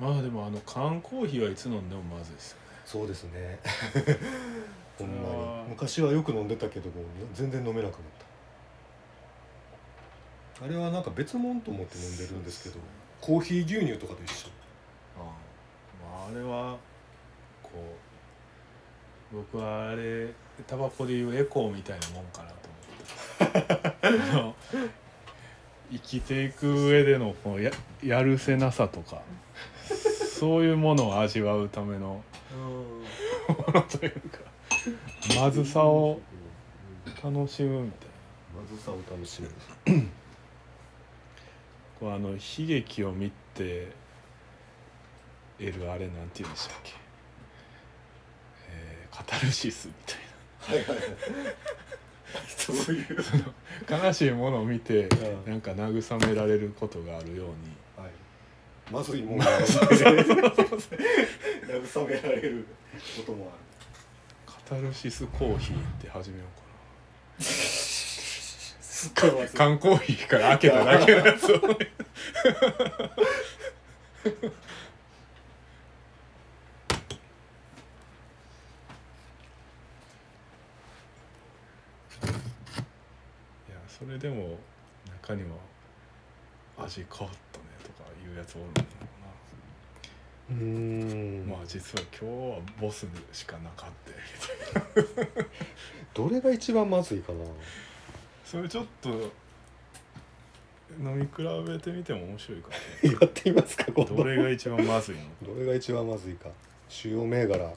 まあでもあの缶コーヒーはいつ飲んでもまずいですよね。そうですね。ほんまに。昔はよく飲んでたけども全然飲めなくなった。あれはなんか別物と思って飲んでるんですけどコーヒー牛乳とかと一緒。ああまああれはこう僕はあれタバコでいうエコーみたいなもんかなと思って。生きていく上でのこのややるせなさとかそういうものを味わうためのものというかまずさを楽しむみたいな。まずさを楽しむ。こうあの悲劇を見て得るあれなんて言うんでしたっけ、えーカタルシスみたいはいはいはい。そういう、な悲しいものを見てうん。なんか慰められることがあるようにはい、まずいもんが慰められることもある。カタルシスコーヒーって始めようかすっごいまずいかな。缶コーヒーから開けただけのやつをいやそれでも中には味変わったねとかいうやつおるのかうーん。な、まあ実は今日はボスしかなかった。みたいなどれが一番まずいかな？それちょっと飲み比べてみても面白いか やってみますかどれが一番まずいの？か、どれが一番まずいか。主要銘柄。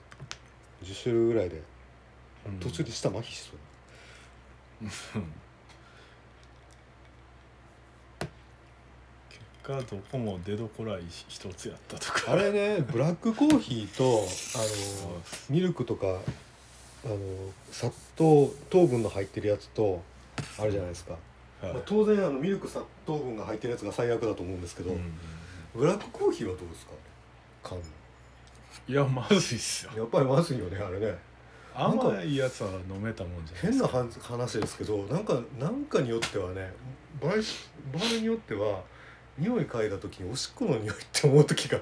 10種類ぐらいで。うん。途中で舌麻痺しそう。う ん結果どこも出どころは一つやったとか。あれねブラックコーヒーとあのミルクとかあの砂糖糖分の入ってるやつとあるじゃないですか、はい。まあ、当然あのミルク砂糖分が入ってるやつが最悪だと思うんですけど、うん。ブラックコーヒーはどうですか？缶。いやまずいっすよ。やっぱりまずいよねあれね。甘いやつは飲めたもんじゃ変なは話ですけどなんかなんかによってはね場合場合によっては匂い嗅いだ時におしっこの匂いって思う時が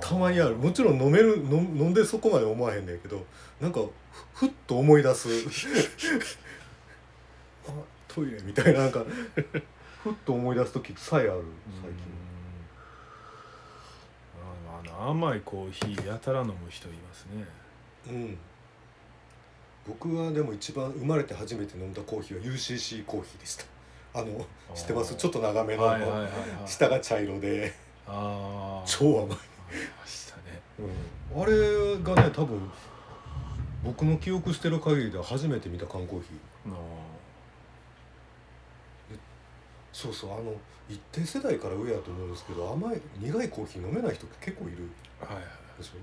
たまにある。もちろん飲める飲飲んでそこまで思わへんねんけどなんかふふっと思い出す。あトイレみたいななんかふっと思い出す時さえある最うんああの甘いコーヒーやたら飲む人いますね。近うん。僕はでも一番生まれて初めて飲んだコーヒーは UCC コーヒーでしたあの知ってます？ちょっと長めの、はいはいはいはい。下が茶色で。超甘い、ましたね。あれがね多分僕の記憶してる限りでは初めて見た缶コーヒー。あそうそうあの一定世代から上やと思うんですけど甘い苦いコーヒー飲めない人って結構いる。んーはいはい。ですよね。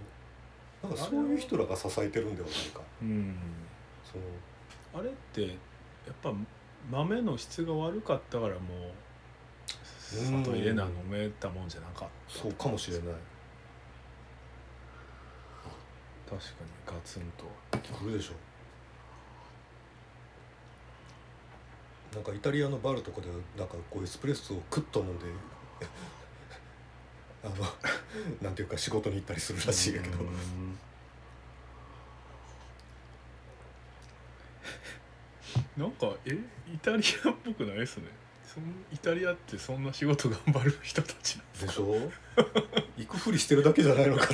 なんかそういう人らが支えてるんではないか。うん。そのあれってやっぱ豆の質が悪かったからもううん。里入れな飲めたもんじゃなかった。そうかもしれない。確かにガツンと。来るでしょ。なんかイタリアのバルとかでなんかこうエスプレッソをクッと飲んで あのなんていうか仕事に行ったりするらしいやけどうんなんかえイタリアっぽくないですね。そんイタリアってそんな仕事頑張る人たちなんですか？でしょ？行くふりしてるだけじゃないのかって。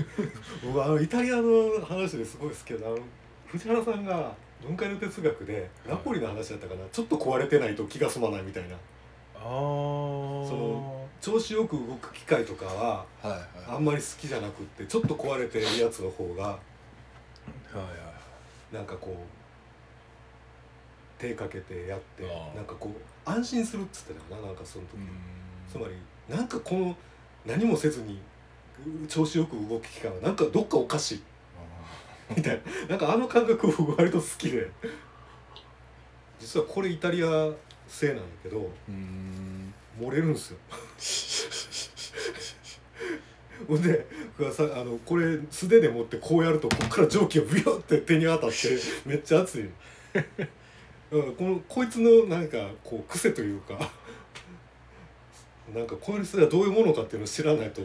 僕あのイタリアの話ですごい好きなあの藤原さんが文化の哲学でナポリの話だったかな、ちょっと壊れてないと気が済まないみたいな。ああその調子よく動く機械とかははいはい。あんまり好きじゃなくってちょっと壊れてるやつの方がはいはい。なんかこう手かけてやってあーなんかこう安心するっつってたかななんかその時、うん。つまりなんかこの何もせずにう調子よく動く期間がなんかどっかおかしい。あみたいな。なんかあの感覚僕割と好きで。実はこれイタリア製なんやけどーうん。漏れるんですよ。ほんで僕はさあのこれ素手で持ってこうやるとここから蒸気がブヨって手に当たってめっちゃ熱いうんこのこいつのなんかこう癖というかなんかこれすらどういうものかっていうのを知らないと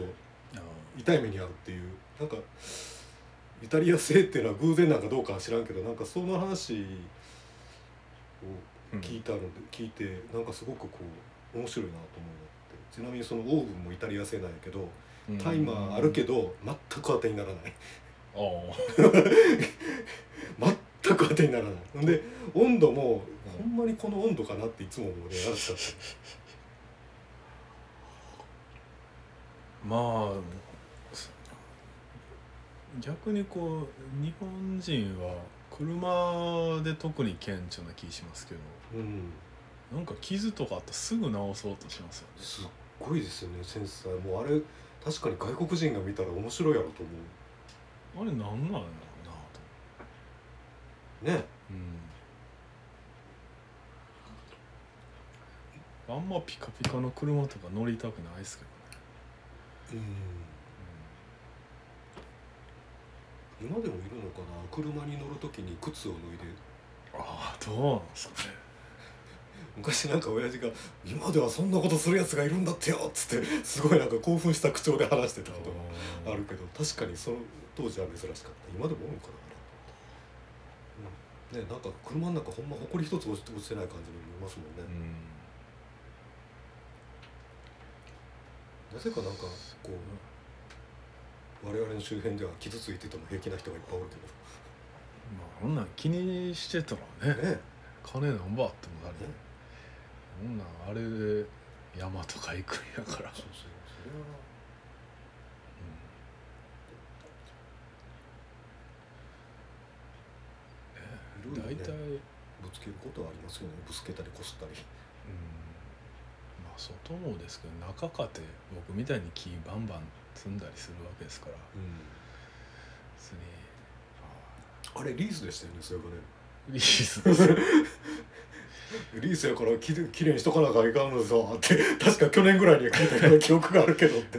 あ痛い目に遭うっていう。なんかイタリア製っていうのは偶然なんかどうかは知らんけどなんかその話をー聞いたので、聞いてなんかすごくこう面白いなと思って。ちなみにそのオーブンもイタリア製なんやけどうん。タイマーあるけど全く当てにならない。あー 全く当てにならない。ほんで温度もほんまにこの温度かなっていつも思うね。やらしかったまあ逆にこう日本人は車で特に顕著な気しますけどうん。なんか傷とかあったらすぐ直そうとしますよね。すっごいですよね繊細もうあれ確かに外国人が見たら面白いやろと思あれなんなんやね。うん。あんまピカピカの車とか乗りたくないですけどね、うん。今でもいるのかな？車に乗る時に靴を脱いで。ああどうなんですかね。昔なんか親父が「今ではそんなことするやつがいるんだってよ」っつってすごいなんか興奮した口調で話してたことがあるけど確かにその当時は珍しかった。今でもおるのかな、うん、ねなんか車の中ほんま埃一つ落ちて落ちてない感じに見えますもんね、うん。なぜかなんかこう我々の周辺では傷ついてても平気な人がいっぱいおるけまあこんなん気にしてたらねどね。金何ぼあってもなるこんなんあれで山とか行くんやから、そうそうそれはいろぶつけることはありますよね。ぶつけたりこすったり。まあ外もですけど中かて僕みたいに木バンバン積んだりするわけですから。別に。ああれリースでしたよねそういえばね。ーリースです。リースやからきれきれいにしとかなきゃいかんのさって。確か去年ぐらいには聞いたような記憶があるけどって。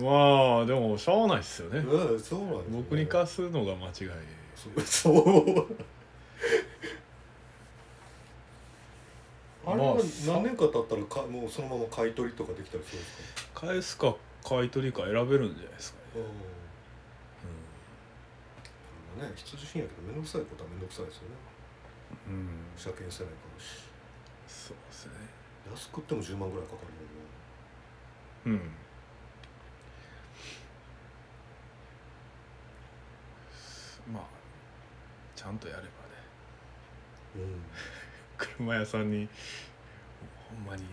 まあでもしゃあないっすよね。うんそうなんですね。僕に貸すのが間違い。そうそうあれはまあ何年か経ったらかもうそのまま買い取りとかできたりするんですか？返すか買い取りか選べるんじゃないですかね、うん。ね必需品やけど面倒くさいことは面倒くさいですよね。うん、うん、車検せないかもし。そうですね。安くっても10万ぐらいかかるうん。まあちゃんとやればね。もん。ね車屋さんに「ほんまに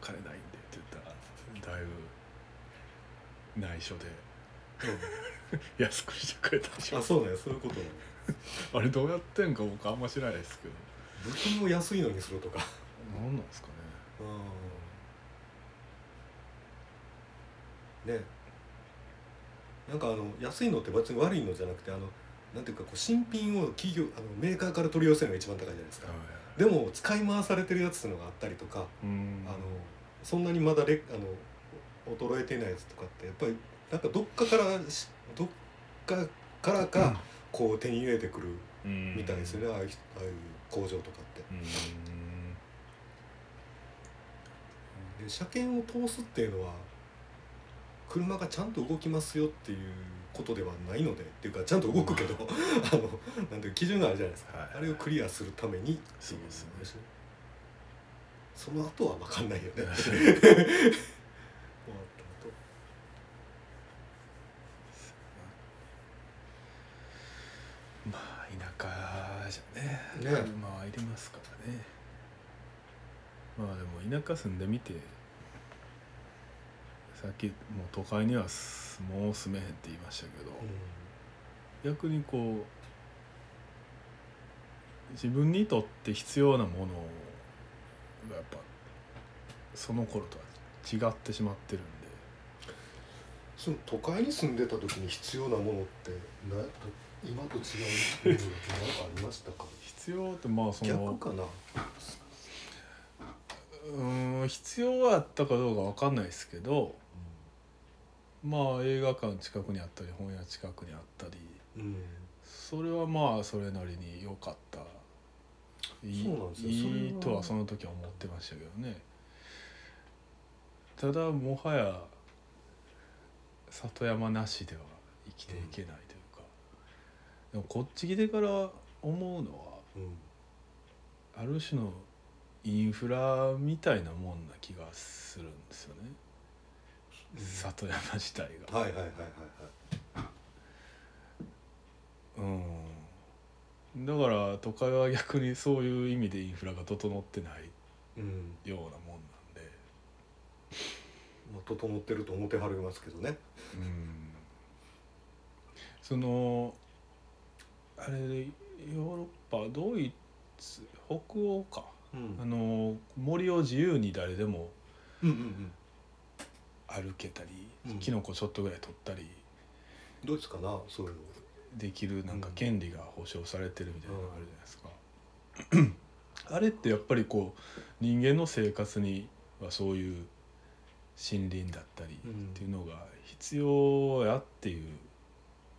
金ないんで」って言ったらだいぶ内緒でうん、安くしてくれたでしょあそうねそういうことねあれどうやってんか僕あんま知らないですけど。部品を安いのにするとか。何なんですかね。うん。ね。なんかあの安いのって別に悪いのじゃなくてあのなんていうかこう新品を企業あのメーカーから取り寄せるのが一番高いじゃないですか。でも使い回されてるやつっていうのがあったりとか、うん。あのそんなにまだれあの衰えてないやつとかってやっぱりなんかどっかからしどっかからかこう手に入れてくるうん。みたいですよね、ああいうああいう工場とかって。うん。で車検を通すっていうのは車がちゃんと動きますよっていうことではないのでっていうかちゃんと動くけど あのなんていう基準があるじゃないですか、はいあれをクリアするためにそうですね。ね。その後は分かんないよね。終わった後。まあ田舎じゃねね。車はいりますからね。まあでも田舎住んでみてさっきもう都会にはすもう住めへんって言いましたけど、逆にこう自分にとって必要なものがやっぱその頃とは違ってしまってるんで。その都会に住んでた時に必要なものってな今と違うものだと何かありましたか？必要ってまあその逆かな？うーん必要はあったかどうかわかんないですけどまあ映画館近くにあったり本屋近くにあったりうん。それはまあそれなりに良かった。いいとはその時は思ってましたけどね。ただもはや里山なしでは生きていけないというか、でもこっち来てから思うのはうん。ある種のインフラみたいなもんな気がするんですよね、里山自体が。はいはいはいはいはいうん、だから都会は逆にそういう意味でインフラが整ってないうん。ようなもんなんで、まあ、整ってると思ってはりますけどね。うん、そのあれヨーロッパドイツ北欧か。うん。あの森を自由に誰でもうんうんうん歩けたり、うん。キノコちょっとぐらい取ったり。どうですかなそういうの。できるなんかうん。権利が保障されてるみたいなのがあるじゃないですか。あれってやっぱりこう人間の生活にはそういう森林だったりっうん。ていうのが必要やっていう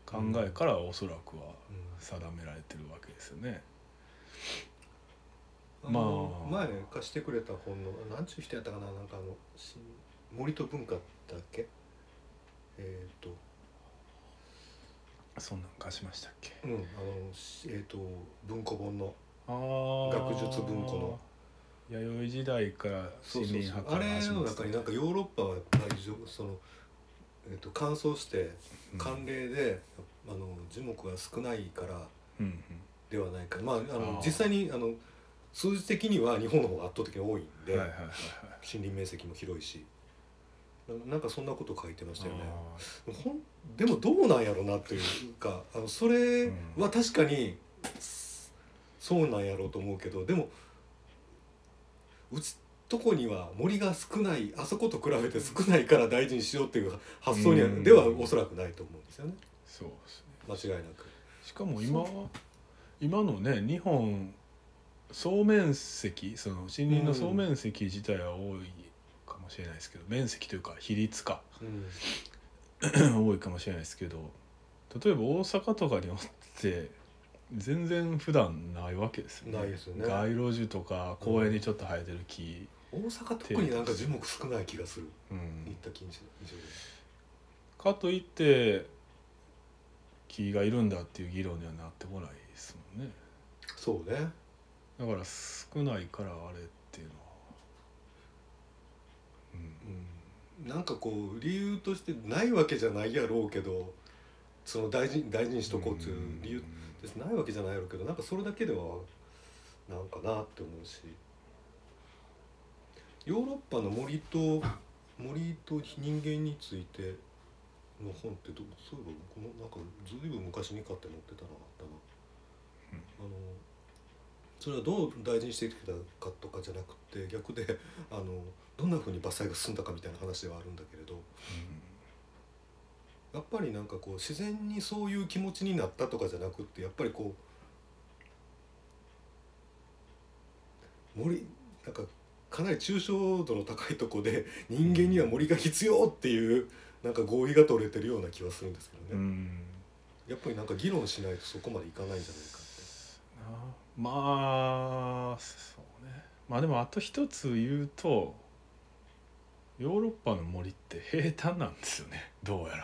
考えからおそらくは定められてるわけですよね。まあ。前貸してくれた本の何ちゅう人やったかななんかあのし森と文化だっけ？えっ、と。そんなん貸しましたっけ？うんあのしえっ、と文庫本の。あー。学術文庫の。弥生時代からそうそうそう。あれの中になんかヨーロッパはやっぱりその、えー、と乾燥して寒冷で、あの樹木が少ないからうんうん。ではないか。まああの実際にあの数字的には日本の方が圧倒的に多いんで、はいはいはいはい。森林面積も広いしななんかそんなこと書いてましたよね。ほんでもどうなんやろなっていうかあのそれは確かにそうなんやろうと思うけどでもうちとこには森が少ないあそこと比べて少ないから大事にしようっていう発想にはうん。ではおそらくないと思うんですよね。そうですね。間違いなく。しかも今今のね日本総面積その森林の総面積自体は多いかもしれないですけど、面積というか比率か。うん。多いかもしれないですけど例えば大阪とかにおって全然普段ないわけですよね。ないですよね。街路樹とか公園にちょっと生えてる木、大阪特になんか樹木少ない気がする。うん。行った近所かといって木がいるんだっていう議論にはなってこないですもんね。そうね。だから少ないからあれっていうのはうん。うんなんかこう理由としてないわけじゃないやろうけどその大事に大事にしとこうっていう理由です。ないわけじゃないやろうけどなんかそれだけではなんかなって思うし。ヨーロッパの森と 森と人間についての本ってどそういえば僕もなんかずいぶん昔に買って持ってたのがあったな。あのそれはどう大事にしてきたかとかじゃなくて逆であのどんなふうに伐採が進んだかみたいな話ではあるんだけれどやっぱりなんかこう自然にそういう気持ちになったとかじゃなくってやっぱりこう森なんかかなり抽象度の高いとこで人間には森が必要っていうなんか合意が取れてるような気はするんですけどね、うん。やっぱりなんか議論しないとそこまでいかないんじゃないかって。なまあそうね。まあでもあと一つ言うとヨーロッパの森って平坦なんですよね。どうやら。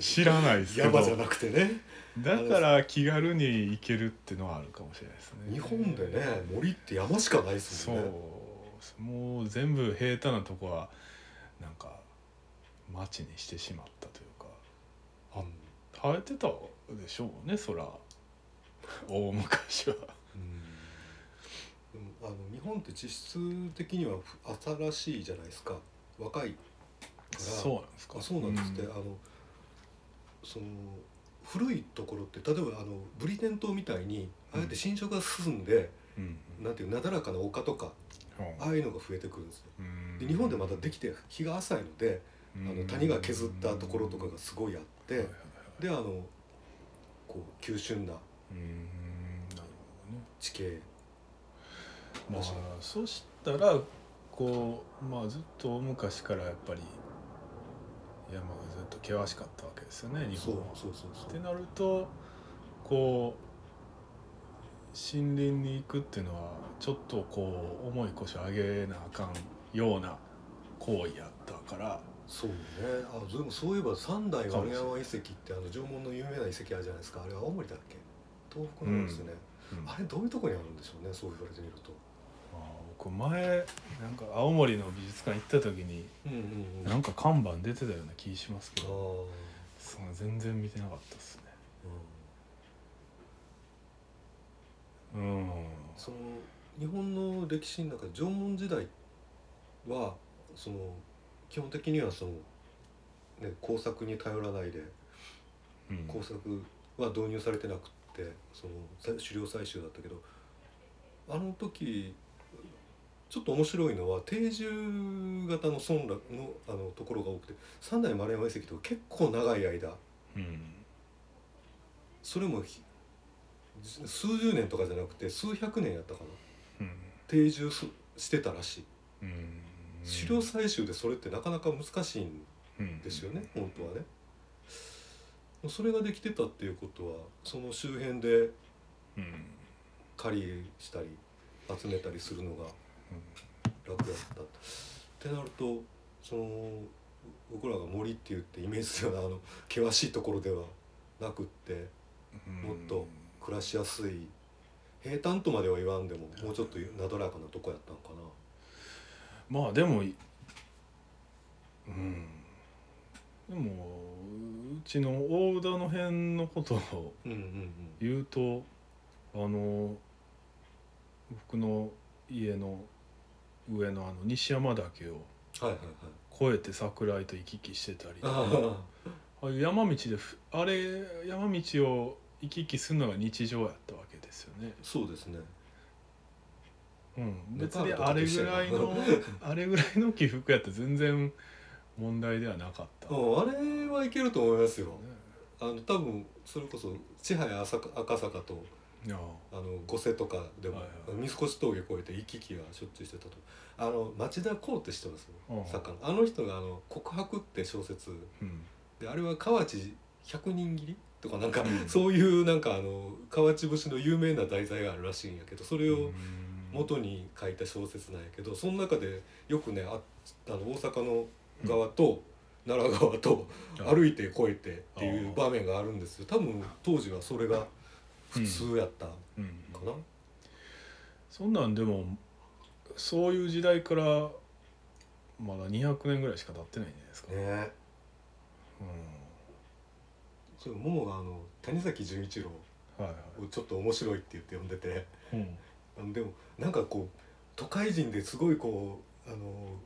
知らないですけど山じゃなくてねだから気軽に行けるっていうのはあるかもしれないですね日本でね森って山しかないですもんねうもう全部平坦なとこはなんか町にしてしまったというかあ生えてたでしょうねそら大昔はあの日本って地質的にはふ新しいじゃないですか。若いから。そうなんですか。あそうなんですって、うん。あのその古いところって例えばあのブリテン島みたいにああやって侵食が進んで、うんなんていうなだらかな丘とかああいうのが増えてくるんですよ。うん。で日本でまだできて日が浅いので、うん。あの谷が削ったところとかがすごいあって、であのこう急峻な地形まあそしたらこうまあずっと昔からやっぱり山がずっと険しかったわけですよね日そう本は。そうそうそうってなるとこう森林に行くっていうのはちょっとこう重い腰を上げなあかんような行為やったから。そうね。あでもそういえば三代丸山遺跡ってあの縄文の有名な遺跡あるじゃないですか。あれ青森だっけ？東北の方ですよね、うん。あれどういうとこにあるんでしょうねそう言われてみると前なんか青森の美術館行った時にうんうんうん。なんか看板出てたような気しますけどその全然見てなかったですね。うん。その日本の歴史の中で縄文時代はその基本的にはその、ね、工作に頼らないでうん。工作は導入されてなくってそのさ狩猟採集だったけどあの時ちょっと面白いのは定住型の村落のあのところが多くて三代丸山遺跡とか結構長い間。うんそれもひ数十年とかじゃなくて数百年やったかな。うん定住すしてたらしい。うん狩猟採集でそれってなかなか難しいんうんですよね、本当はね。それができてたっていうことはその周辺でうん。狩りしたり集めたりするのが楽だった。ってなるとその僕らが森って言ってイメージするようなあの険しいところではなくってうん。もっと暮らしやすい平坦とまでは言わんでももうちょっとなだらかなとこやったんかな。まあでもいうん。でもうちの大田の辺のことを言うとあの僕の家の上のあの西山岳をはいはいはい越えて桜井と行き来してたりあああいう山道でふあれ山道を行き来するのが日常やったわけですよね。そうですね。うん、ネ別にあれぐらいの あれぐらいの起伏やったら全然問題ではなかった。ねうんあれはいけると思いますよ。あの多分それこそ千早赤坂赤坂とあの五瀬とかでも、はいはい。三越峠越えて行き来はしょっちゅうしてたと。あの町田光って知ってます？うん。作家の。あの人があの「告白」って小説。うん。であれは河内百人斬りとかなんか、うん。そういうなんかあの河内節の有名な題材があるらしいんやけどそれを元に書いた小説なんやけどその中でよくねああの大阪の側と奈良側と歩いて越えてっていう場面があるんですよ。多分当時はそれが普通やったかうん。な、そんなんでもそういう時代からまだ200年ぐらいしか経ってないんじゃないですか。ね。うそうももがあの谷崎潤一郎ん、はいはい。をちょっと面白いって言って呼んでて。うん。あのでもなんかこう都会人ですごいこうあの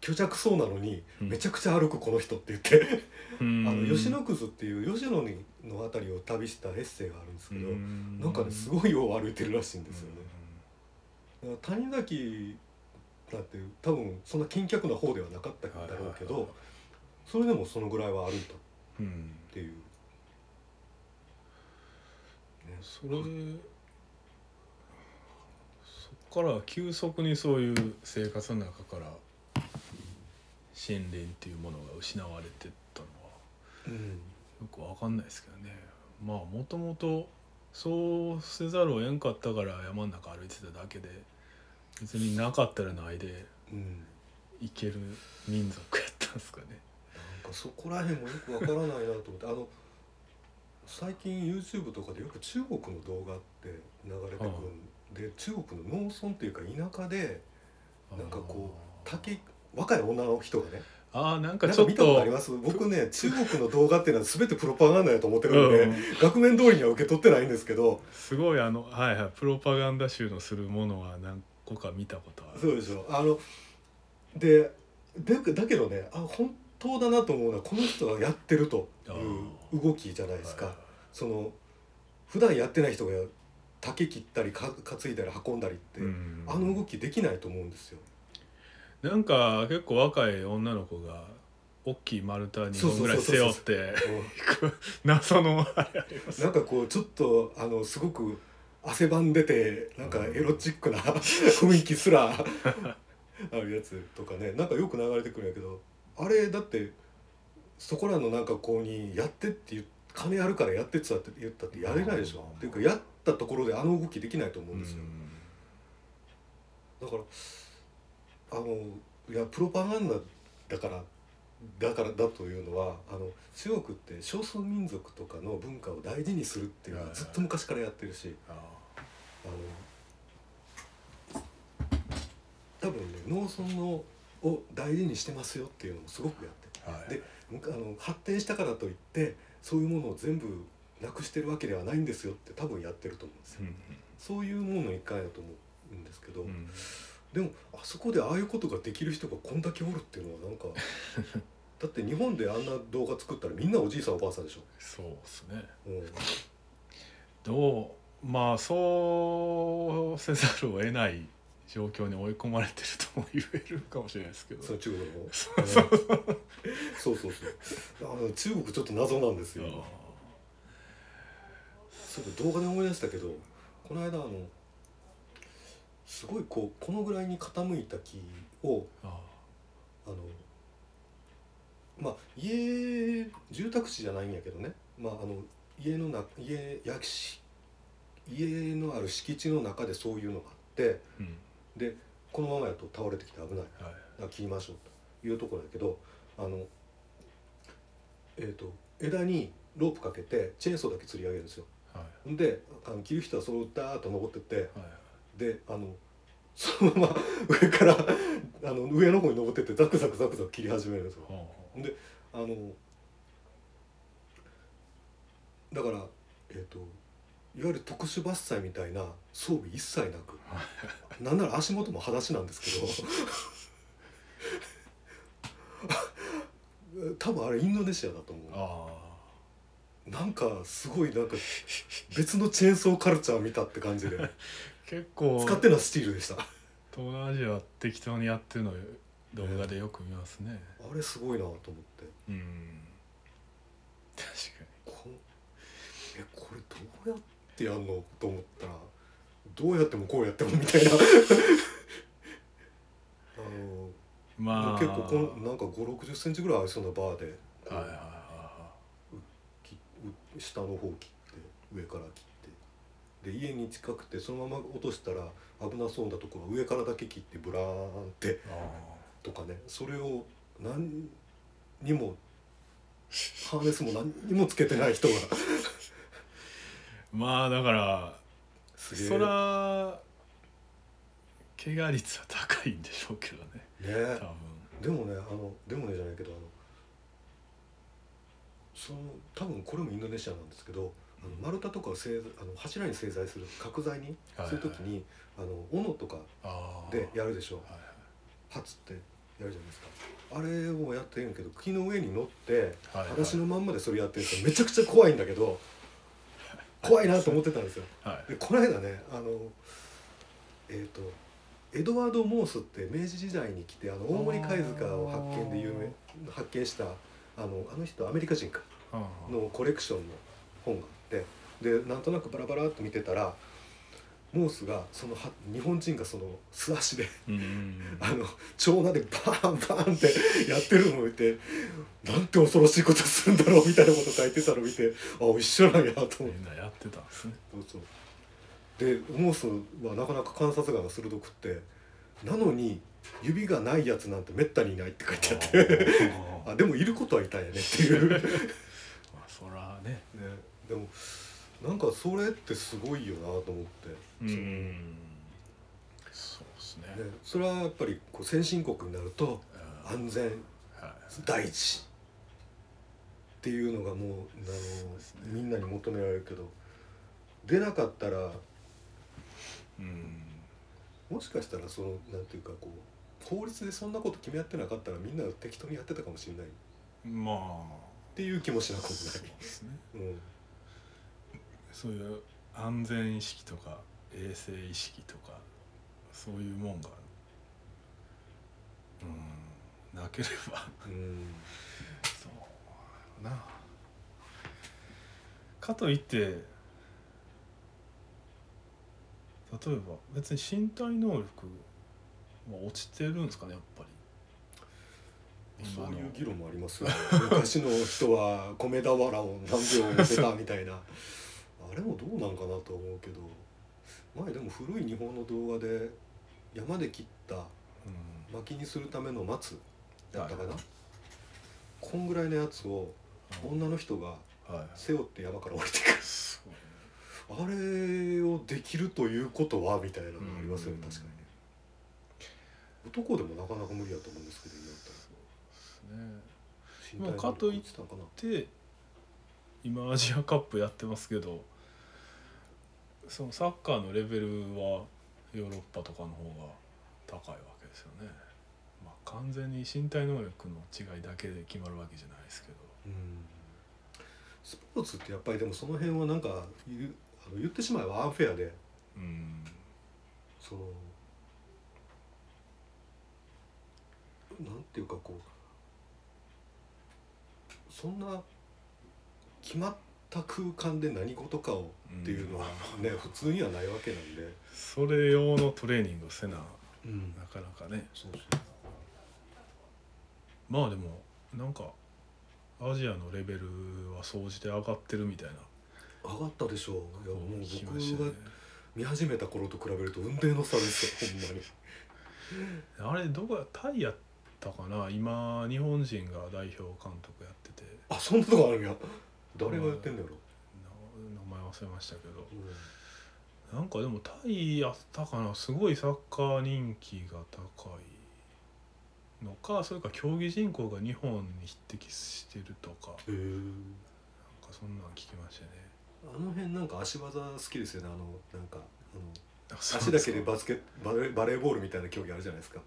虚弱そうなのにうん。めちゃくちゃ歩くこの人って言って、う あんの吉野葛っていう吉野にの辺りを旅したエッセイがあるんですけど、うん。なんかねすごいよう歩いてるらしいんですよね。谷崎だって多分そんな健脚な方ではなかったんだろうけどそれでもそのぐらいは歩いたっうんていう。ね。それそっから急速にそういう生活の中から森林っていうものが失われてったのはうん。よくわかんないですけどね。まあもともとそうせざるを得んかったから山の中歩いてただけで別になかったらないでうん。行ける民族やったんですかね。なんかそこら辺もよくわからないなと思ってあの最近 YouTube とかでよく中国の動画って流れてくるんで中国の農村っていうか田舎でなんかこう竹若い女の人がねあーなんかちょっと。見たことあります？僕ね中国の動画っていうのは全てプロパガンダやと思ってるので、うん額面通りには受け取ってないんですけど。すごいあのはいはいプロパガンダ集のするものは何個か見たことある。そうでしょ。あのででだけどねあ本当だなと思うのはこの人がやってるという動きじゃないですか。はいその普段やってない人が竹切ったりか担いだり運んだりって、うん。あの動きできないと思うんですよ。なんか結構若い女の子が大きい丸太2本ぐらい背負って謎のあれありますなんかこうちょっとあのすごく汗ばんでてなんかエロチックな雰囲気すら あるやつとかねなんかよく流れてくるんやけどあれだってそこらのなんか子にやってって言金あるからやってって言ったってやれないでしょ。うんっていうかやったところであの動きできないと思うんですよ。だからあのいやプロパガンダだからだからだというのはあの中国って少数民族とかの文化を大事にするっていうのはずっと昔からやってるしああの多分ね農村のを大事にしてますよっていうのもすごくやってあはい。であの発展したからといってそういうものを全部なくしてるわけではないんですよって多分やってると思うんですよ。うんそういうものの一環やと思うんですけど、うんうんでもあそこでああいうことができる人がこんだけおるっていうのはなんか だって日本であんな動画作ったらみんなおじいさんおばあさんでしょ。そうですね。うん。どうまあそうせざるを得ない状況に追い込まれてるとも言えるかもしれないですけど。その中国の方。そうそうそう。そうそうあの中国ちょっと謎なんですよ。あそう動画で思い出したけどこの間あのすごいこうこのぐらいに傾いた木をああ。のまあ家住宅地じゃないんやけどね。まああの家のな家やし家のある敷地の中でそういうのがあってうん。でこのままやと倒れてきて危ない。はい。だから切りましょうというところだけどあのえっ、と枝にロープかけてチェーンソーだけ吊り上げるんですよ。はい。であの切る人はそれをダーッと登ってってはいであの そのまま上からあの上の方に登ってってザクザクザクザク切り始めるんですよ。であのだからえっ、といわゆる特殊伐採みたいな装備一切なく なんなら足元も裸足なんですけど。多分あれインドネシアだと思あうなんかすごいなんか別のチェーンソーカルチャー見たって感じで。あ結構使ってるのはスチールでした。あ東南アジアは適当にやってるの動画でよく見ますね。れすごいなと思って。うん。確かこえこれどうやってやんのと思ったらどうやってもこうやってもみたいな。あのにまあ。結構こんなんか5 6 0センチぐらいありそうなバーで。こうはいはいはきう下の方切って上から切ってで家に近くてそのまま落としたら危なそうなところは上からだけ切ってブラーンってとかねそれを何にもハーネスも何にもつけてない人が。あ まあだからそら怪我率は高いんでしょうけどね。ね。多分。でもねあのでもねじゃないけどあのその多分これもインドネシアなんですけどあの丸太とかを製あの柱に製材する角材にはいするときにあの斧とかでやるでしょ。はいはい。ハツってやるじゃないですか。あれをやってるんやけど木の上に乗ってはいはい。裸足のまんまでそれやってるとめちゃくちゃ怖いんだけど 怖いなと思ってたんですよ。はい。でこの間ねあのえっ、とエドワード・モースって明治時代に来てあの大森貝塚を発見で有名発見したあのあの人アメリカ人か。のコレクションの本があってでなんとなくバラバラっと見てたらモースがそのは日本人がその素足で あの長打でバーンバーンってやってるのを見てなんて恐ろしいことするんだろうみたいなこと書いてたのを見てあ一緒なんやと思って。みんなやってたんですね。そうそう。でモースはなかなか観察眼が鋭くってなのに指がないやつなんてめったにいないって書いてあって。あ あでもいることはいたんやねっていう、ね、まあそらねでもなんかそれってすごいよなと思って、うん。そうですね。ね、それはやっぱりこう先進国になるとうん。安全はい。第一。っていうのがもうあのねみんなに求められるけど。出なかったらうん。もしかしたらそのなんていうかこう法律でそんなこと決め合ってなかったらみんな適当にやってたかもしれない。っまあ。ていう気もしなくもそうですね。ない。うんそういう安全意識とか衛生意識とかそういうもんがうんなければ。うん。そうな。かといって例えば別に身体能力は落ちてるんですかねやっぱり。そういう議論もありますよ、ね、昔の人は米俵を何秒乗せたみたいな あれもどうなんかなと思うけど前でも古い日本の動画で山で切ったうん。薪にするための松だったかな、はいこんぐらいのやつを女の人がはい。背負って山から降りてくる。あれをできるということは？みたいなのがありますよねうん。確かにね。男でもなかなか無理やと思うんですけど今だったら。ね。かといっ落ちたのかな？で今アジアカップやってますけどそのサッカーのレベルはヨーロッパとかの方が高いわけですよね。まあ、完全に身体能力の違いだけで決まるわけじゃないですけど。うんスポーツってやっぱりでもその辺はなんか言うあの言ってしまえばアンフェアでうんそのなんていうかこうそんな決まった空間で何事かをっていうのはね、普通にはないわけなんで、それ用のトレーニングをせなうん、なかなかね。そうそう。まあでもなんかアジアのレベルは総じて上がってるみたいな。上がったでしょう。いやもう僕が見始めた頃と比べると運命の差ですよほんまに。あれどこやタイやったかな？今日本人が代表監督やってて。あそんなとこあるんや誰がやってんだろな名前忘れましたけど。う、なんかでもタイやったかなすごいサッカー人気が高いのかそれか競技人口が日本に匹敵してるとか。へえなんかそんなん聞きましたね。あの辺なんか足技好きですよねあのなんかあの足だけでバスケバレーバレーボールみたいな競技あるじゃないですか。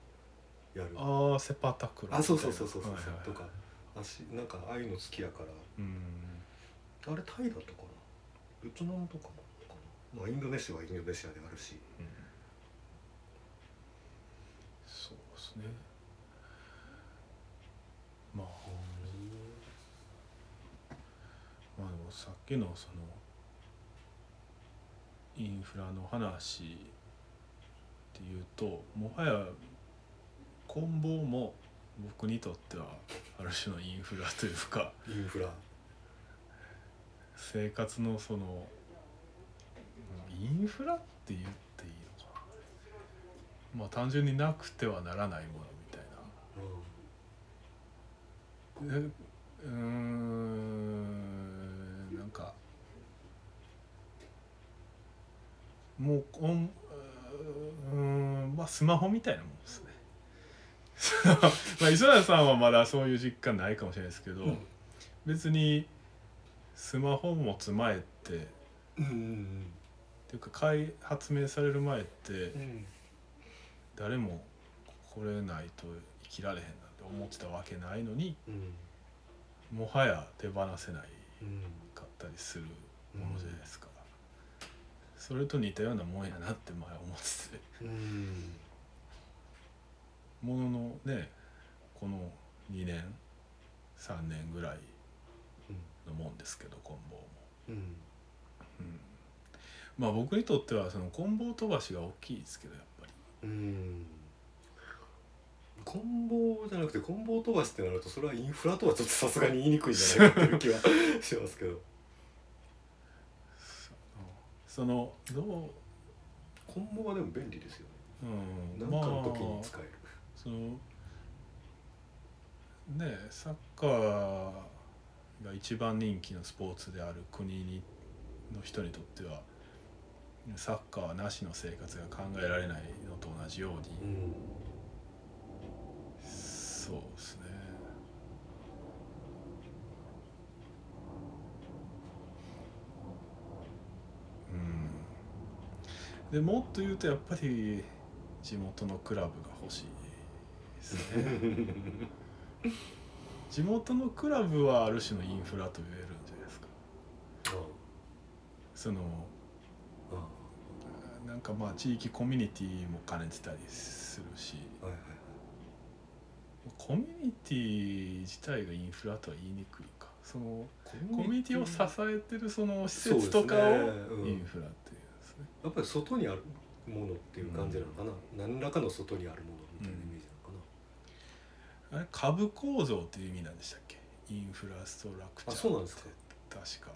やる。ああセパタクロあそうそうそうそうそう、はいはいはい。とか。足なんかああいうの好きやから。うんあれタイだったかな？ベトナムとかもかな？まあインドネシアはインドネシアであるし。うん。そうですね。まあまあでもさっきのそのインフラの話っていうともはや棍棒も僕にとってはある種のインフラというか。インフラ生活のそのインフラって言っていいのかな。まあ単純になくてはならないものみたいな。うでうーんなんかもうこんうーんまあスマホみたいなもんですね。まあ磯田さんはまだそういう実感ないかもしれないですけど、うん。別にスマホ持つ前ってっんうんていうか開発明される前ってうん誰もこれないと生きられへんなんて思ってたわけないのにうんもはや手放せないうんかったりするものじゃないですか、それと似たようなもんやなって前思ってて。うん。もののねこの2年3年ぐらいのもんですけど棍棒も、うん。うん、まあ僕にとってはその棍棒飛ばしが大きいですけどやっぱり。うん。棍棒じゃなくて棍棒飛ばしってなるとそれはインフラとはちょっとさすがに言いにくいんじゃないかっていう気はしますけど。そのどう棍棒はでも便利ですよね。うん。何かの時に使える、そのねサッカーが一番人気のスポーツである国にの人にとってはサッカーなしの生活が考えられないのと同じように、うんそうですね。うん。でもっと言うとやっぱり地元のクラブが欲しいですね。地元のクラブはある種のインフラと言えるんじゃないですか。そのああなんかまあ地域コミュニティも兼ねてたりするし。あはいはいコミュニティ自体がインフラとは言いにくいか。そのココミュニティを支えてるその施設とかをうん。インフラっていうんですね。やっぱり外にあるものっていう感じなのかな、何らかの外にあるものみたいな、あれ株構造っていう意味なんでしたっけ？インフラストラクチャーあそうなんですか？確か。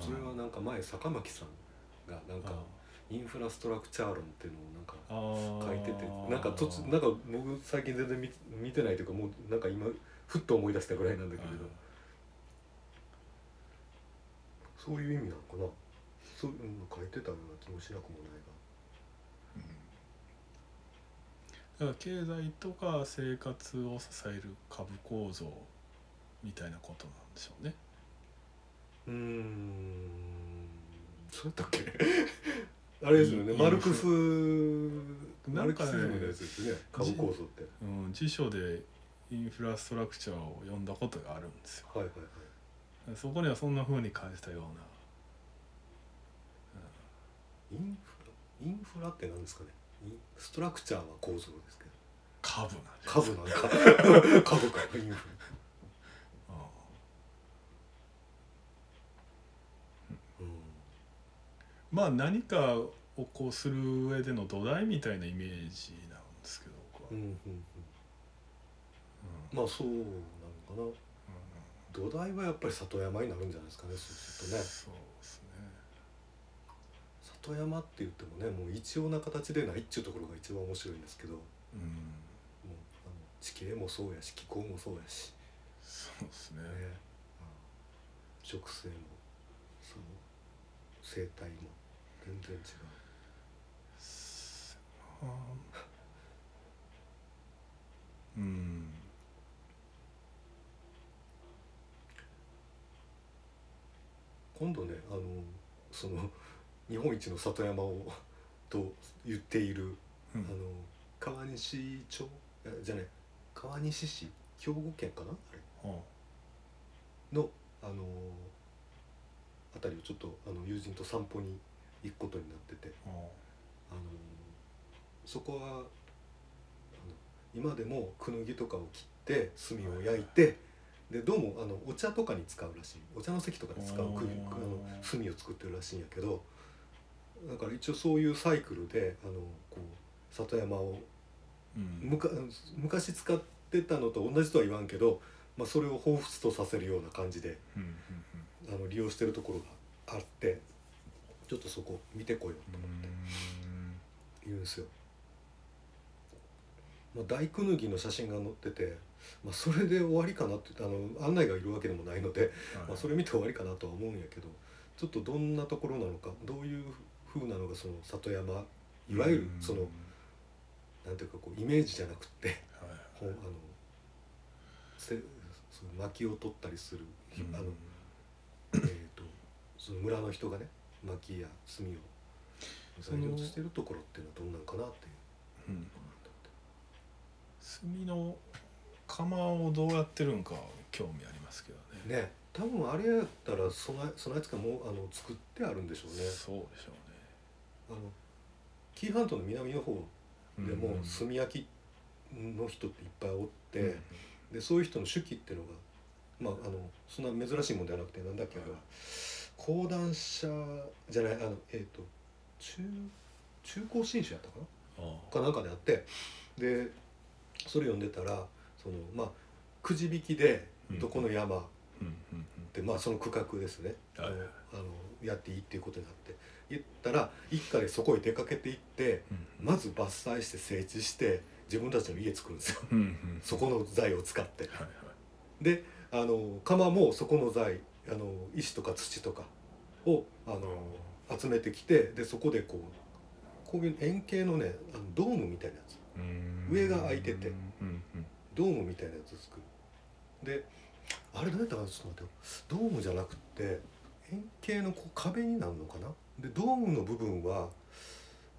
それはなんか前坂巻さんがなんかあインフラストラクチャー論っていうのをなんか書いててなんか途中なんか僕最近全然見見てないというかもうなんか今ふっと思い出したぐらいなんだけれど、そういう意味なのかな。そういうの書いてたような気もしなくもないだから経済とか生活を支える株構造みたいなことなんでしょうね。がうーん。そうやったっけ？あれですよね。マルクスマルクスのやつですよね。株構造って。うん、辞書でインフラストラクチャーを読んだことがあるんですよ。はいはいはい。そこにはそんな風に書いてたような。インフラ？インフラって何ですかね？ストラクチャーは構造ですけど。株なんじゃない株なんか 株か。インフラあうん。まあ何かをこうする上での土台みたいなイメージなんですけど僕は。うんうんうん。うん。まあそうなのかな。土台はやっぱり里山になるんじゃないですかねそうするとね。そう。里山って言ってもねもう一様な形でないっていうところが一番面白いんですけどもううん、あの地形もそうやし気候もそうやし、そうですね。ね。植生もその生態も全然違う。うん。今度ねあのその日本一の里山を と言っている、うん。あの川西町じゃない川西市兵庫県かなあれ。あのあのあたりをちょっとあの友人と散歩に行くことになってて。ああのそこはあの今でもクヌギとかを切って炭を焼いてでどうもあのお茶とかに使うらしい。お茶の席とかに使うくあの炭を作ってるらしいんやけどだから一応そういうサイクルであのこう里山をうん。昔使ってたのと同じとは言わんけど、まあ、それを彷彿とさせるような感じでうんうんあの利用してるところがあってちょっとそこ見てこようとうん思って。言うんですよ。まあ、大クヌギの写真が載ってて、まあ、それで終わりかなってあの案内がいるわけでもないので、はい。まあ、それ見て終わりかなとは思うんやけどちょっとどんなところなのかどういう風なのがその里山いわゆるそのうんなんていうかこうイメージじゃなくってはいあのせその薪を取ったりする、うん。あのえー、とその村の人がね薪や炭を材料としてるところっていうのはどんなんかなっていう。うん。炭の窯をどうやってるんか興味ありますけどね。ね。多分あれやったら備え備え付けもうあの作ってあるんでしょうね。そうでしょあの紀伊半島の南の方でもうん炭焼きの人っていっぱいおって、うんでそういう人の手記っていうのがまああのそんな珍しいもんではなくてなんだっけあれは。講談社じゃないあのえっ、と中中高新書やったかな？あかなんかであってでそれ読んでたらそのまあくじ引きでうんどこの山っうんうん。て、まあその区画ですね、はい。はいあのやっていいっていうことになって言ったら一家でそこへ出かけていってうんまず伐採して整地して自分たちの家作るんですよ。うんうんそこの材を使って。はいはい。であの窯もそこの材あの石とか土とかをあの集めてきてでそこでこうこういう円形のねあのドームみたいなやつ。うん。上が開いてて。うんうん。ドームみたいなやつを作る。であれどうやったかなちょっと待ってよ。ドームじゃなくって円形のこう壁になるのかな？でドームの部分は、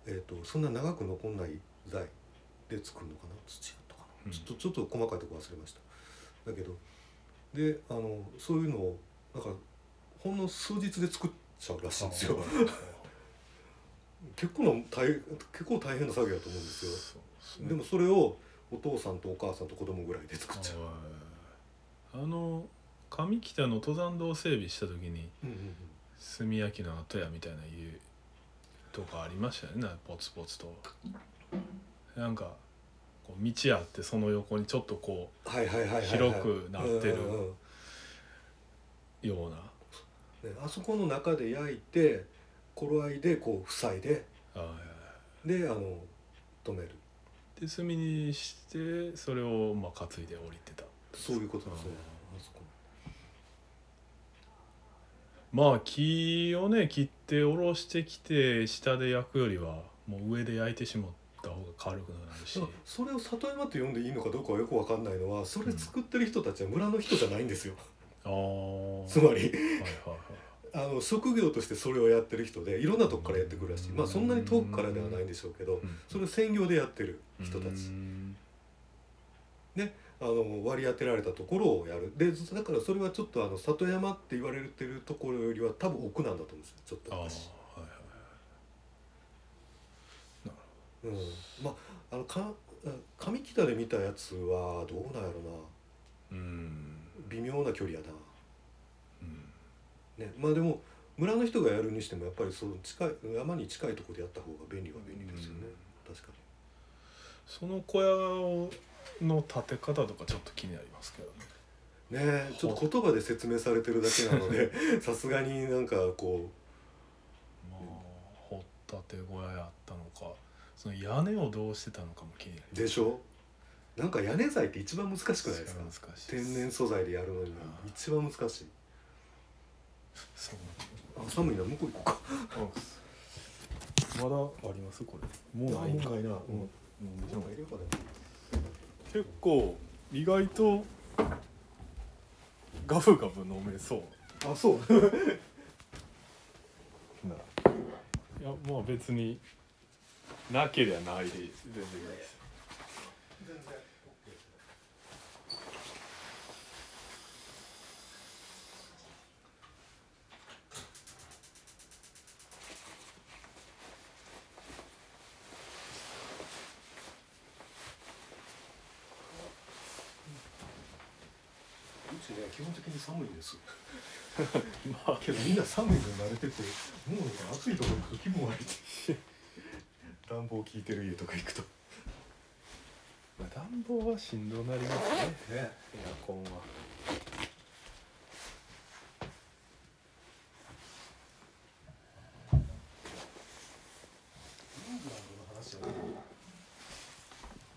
えー、とそんな長く残んない材で作るのかな？土やったかな、うん。ちょっとちょっと細かいとこ忘れました。だけどであのそういうのをだからほんの数日で作っちゃうらしいんですよ。結構な大結構大変な作業だと思うんですよ。ね。でもそれをお父さんとお母さんと子供ぐらいで作っちゃう。はい。あの上北の登山道整備した時にうんうんうん。炭焼きの跡やみたいな家とかありましたよね。ポツポツと。なんかこう道あってその横にちょっとこはいはいはいはいはい。広くなってるうんうんうん。うような。ね、あそこの中で焼いて頃合いでこう塞いで。あであの止める。で炭にしてそれをまあ担いで降りてた。そういうことですねあそこまあ木をね切っておろしてきて下で焼くよりはもう上で焼いてしまった方が軽くなるし。それを里山って呼んでいいのかどうかはよくわかんないのはそれ作ってる人たちは村の人じゃないんですよ、ああつまり。はいはいはい あの職業としてそれをやってる人でいろんなとこからやってくるらしい。まあそんなに遠くからではないんでしょうけどうん。それを専業でやってる人たうちんあの割り当てられたところをやる。でだからそれはちょっとあの里山って言われてるところよりは多分奥なんだと思うんですよ。ちょっと。ああはい昔はい。うん。まああのか上北で見たやつはどうなんやろな。うん。微妙な距離やな。うん。ね。まあでも村の人がやるにしてもやっぱりその近い山に近いところでやった方が便利は便利ですよね、確かその小屋の建て方とかちょっと気になりますけどね。にねえちょっと言葉で説明されてるだけなので さすがになんかこまあ掘ったて小屋やったのかその屋根をどうしてたのかも気になりうでしょ？なんか屋根材って一番難しくないですか？天然素材でやるのに。一番難しい。そうあ寒いな向こう行こまだあります？これ。もうかうないんか。いな、うん、なん。う入れようかね結構意外とガブガブ飲めそう。あそう。いやまあ別になけりゃないで全然いいですうちね基本的に寒いんです。まあ。けどみんな寒いのに慣れててもうね暑いところ行くと気分悪いって。暖房効いてる家とか行くと。まあ暖房はしんどなりますね。ねエアコンはイングランドの話じゃない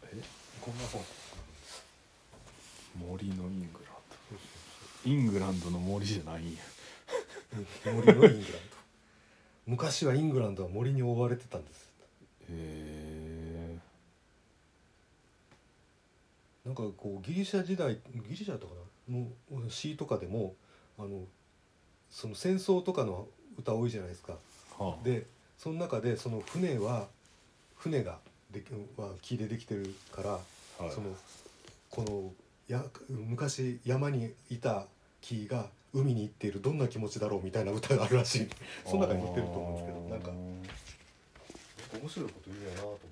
えこんな本森のイングランドイングランドの森じゃないんや森のイングランド。昔はイングランドは森に覆われてたんです。へえなんかこうギリシャ時代ギリシャだったかなの詩とかでもあのその戦争とかの歌多いじゃないですか。はあ。でその中でその船は船ができは木でできてるから、はい。そのこのや昔山にいた木が海に行っているどんな気持ちだろうみたいな歌があるらしい。その中に載ってると思うんですけどなんか。面白いこと言うやなと思って。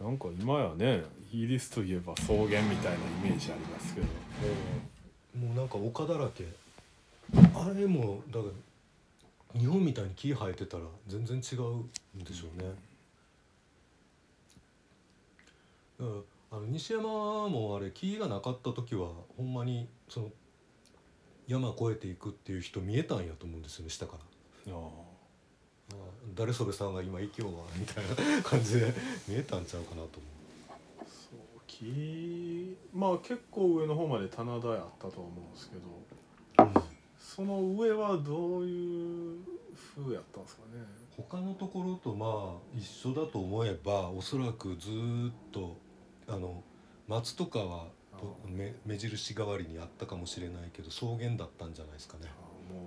なんか今やねイギリスといえば草原みたいなイメージありますけど。もうなんか丘だらけ。あれもだから日本みたいに木生えてたら全然違うんでしょうね、だからあの西山もあれ木がなかった時はほんまにその山越えていくっていう人見えたんやと思うんですよね下から。ああ。誰それさんが今生きようわみたいな感じで 見えたんちゃうかなと思あそう木まあ結構上の方まで棚田やったとは思うんですけどう、その上はどういう風やったんですかね。他のところとまあ一緒だと思えばおそらくずーっとあの松とかは目目印代わりにあったかもしれないけど草原だったんじゃないですかね。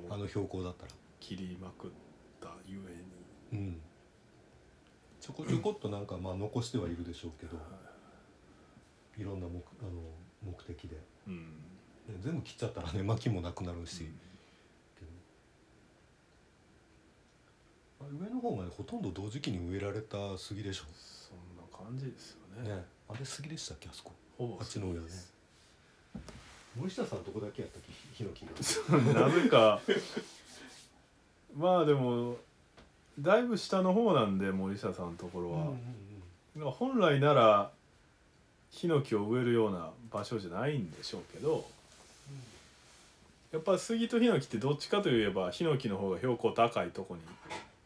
あの標高だったら。切りまくったゆえに。うん。ちょこちょこっとなんかまあ残してはいるでしょうけどい。ろんな目あの目的で、ね、うん。全部切っちゃったらね薪もなくなるし、けど。あ上の方までほとんど同時期に植えられた杉でしょ。そんな感じですよね。ねあれ杉でしたっけあそこ？ほぼあっちのね。森下さんどこだけやったっけ？ヒノキが なぜか。まあでもだいぶ下の方なんで森下さんのところは、うんうんまあ本来ならヒノキを植えるような場所じゃないんでしょうけどやっぱ杉とヒノキってどっちかといえばヒノキの方が標高高いとこに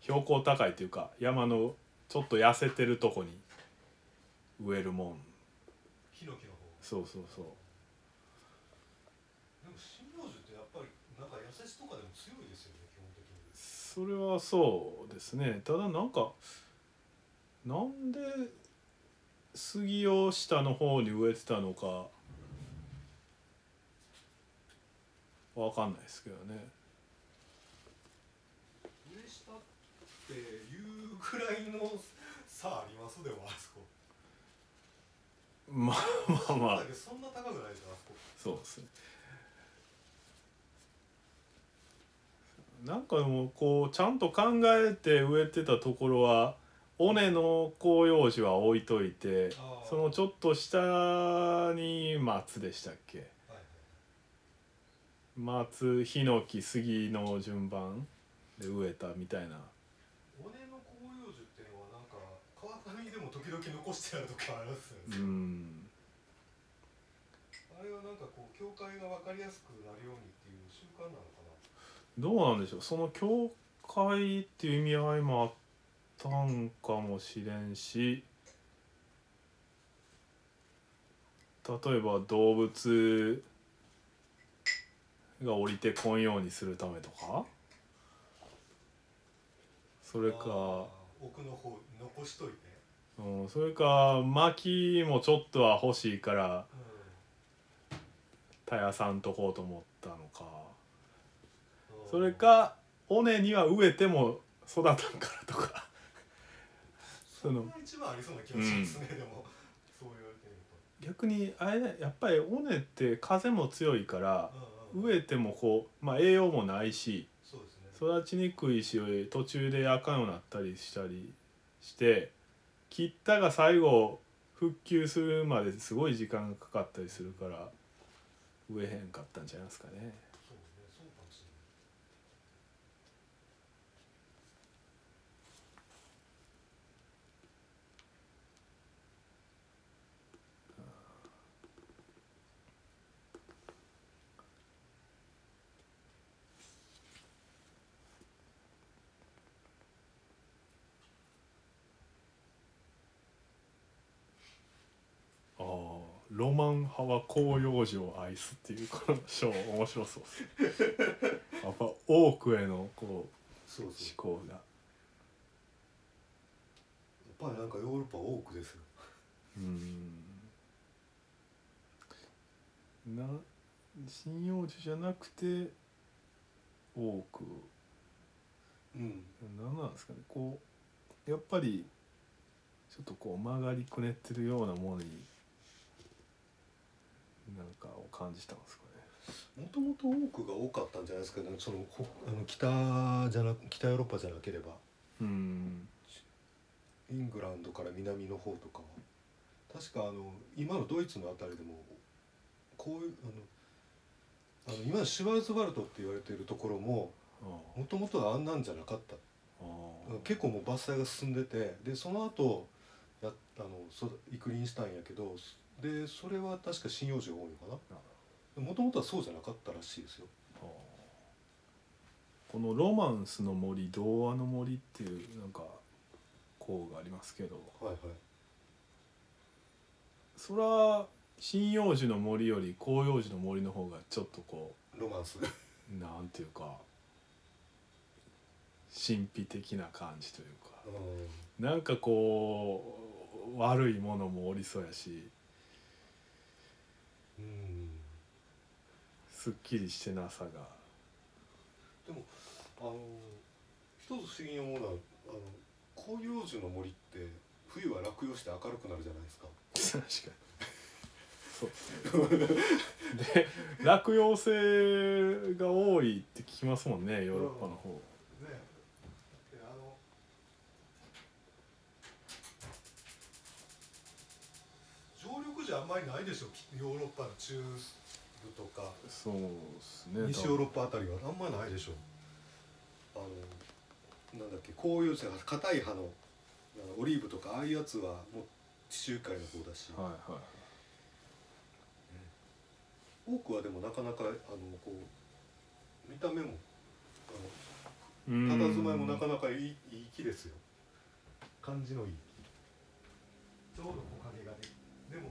標高高いというか山のちょっと痩せてるとこに植えるもん。ヒノキの方。そうそうそう。でも針葉樹ってやっぱりなんか痩せしとかでも強いですよね基本的に。それはそうですね。ただなんかなんで杉を下の方に植えてたのかわかんないですけどね。上下っていうぐらいの差ありますでも。あまあまあまあ。そんな高くないですよあそこそうですね。なんかでもこうちゃんと考えて植えてたところは尾根の広葉樹は置いといてそのちょっと下に松でしたっけ？はいはい。松ヒノキ杉の順番で植えたみたいな尾根の広葉樹っていうのはなんか川上でも時々残してある時ありますようね、ん。あれはなんかこう境界が分かりやすくなるようにっていう習慣なのかどうなんでしょう。その境界っていう意味合いもあったんかもしれんし例えば動物が降りてこんようにするためとか？それか、ー奥の方残しといて、うん、それか薪もちょっとは欲しいから田屋さんとこうと思ったのか。うんそれか尾根には植えても育たんからとか。それが一番ありそうな気がしますね、でも。そう言われてみる逆にあれねやっぱり尾根って風も強いからと、うんうん、植えてもこう、まあ、栄養もないしね。育ちにくいし途中であかんようになったりしたりして切ったが最後復旧するまですごい時間がかかったりするから植えへんかったんじゃないですかね。そうねそうかもしれないああロマン派は広葉樹を愛すっていうこの章面白そうです。ね やっぱ多くへのこう思考が。やっぱりなんかヨーロッパは多くですよ。うん。な針葉樹じゃなくて多く。うん。何なんですかね。こうやっぱりちょっとこう曲がりくねってるようなものになんかを感じたんですかね。もともと多くが多かったんじゃないですか。ねそのほあの北じゃな北ヨーロッパじゃなければ。うんイングランドから南の方とか。は確かあの今のドイツのあたりでもこういうあのあの今のシュワルツワルトって言われているところもあもともとはあんなんじゃなかった。結構もう伐採が進んでてでその後やあのそ育林したんやけどでそれは確か針葉樹が多いのかな。もともとはそうじゃなかったらしいですよ。あこの「ロマンスの森童話の森」っていうなんか項がありますけど。はいはい。それは針葉樹の森より広葉樹の森の方がちょっとこロマンス。う なんていうか神秘的な感じというか。うん。なんかこう悪いものもおりそうやし。うんすっきりしてなさが。でもあの一つ不思議に思うのはあの広葉樹の森って冬は落葉して明るくなるじゃないですか。確かに。そう。で落葉性が多いって聞きますもんねヨーロッパの方。ねであの常緑樹あんまりないでしょヨーロッパの中部とか。そうですね。西ヨーロッパあたりは。あんまりないでしょあのなんだっけ紅葉樹硬い葉のオリーブとかああいうやつはもう地中海の方だし、はいはい。多くはでもなかなかあのこう見た目もあうんの佇まいもなかなかいいいい木ですよ。感じのいいちょうど木陰がねでも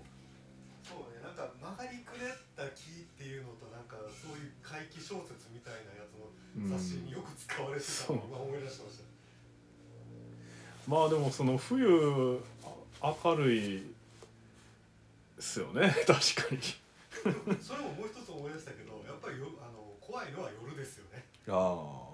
そうねなんか曲がりくねった木っていうのとなんかそういう怪奇小説みたいなやつの雑誌によく使われてたのを今思い出してました。まあでもその冬あ明るいっすよね。確かに。それももう一つ思い出したけどやっぱりよあの怖いのは夜ですよね。あ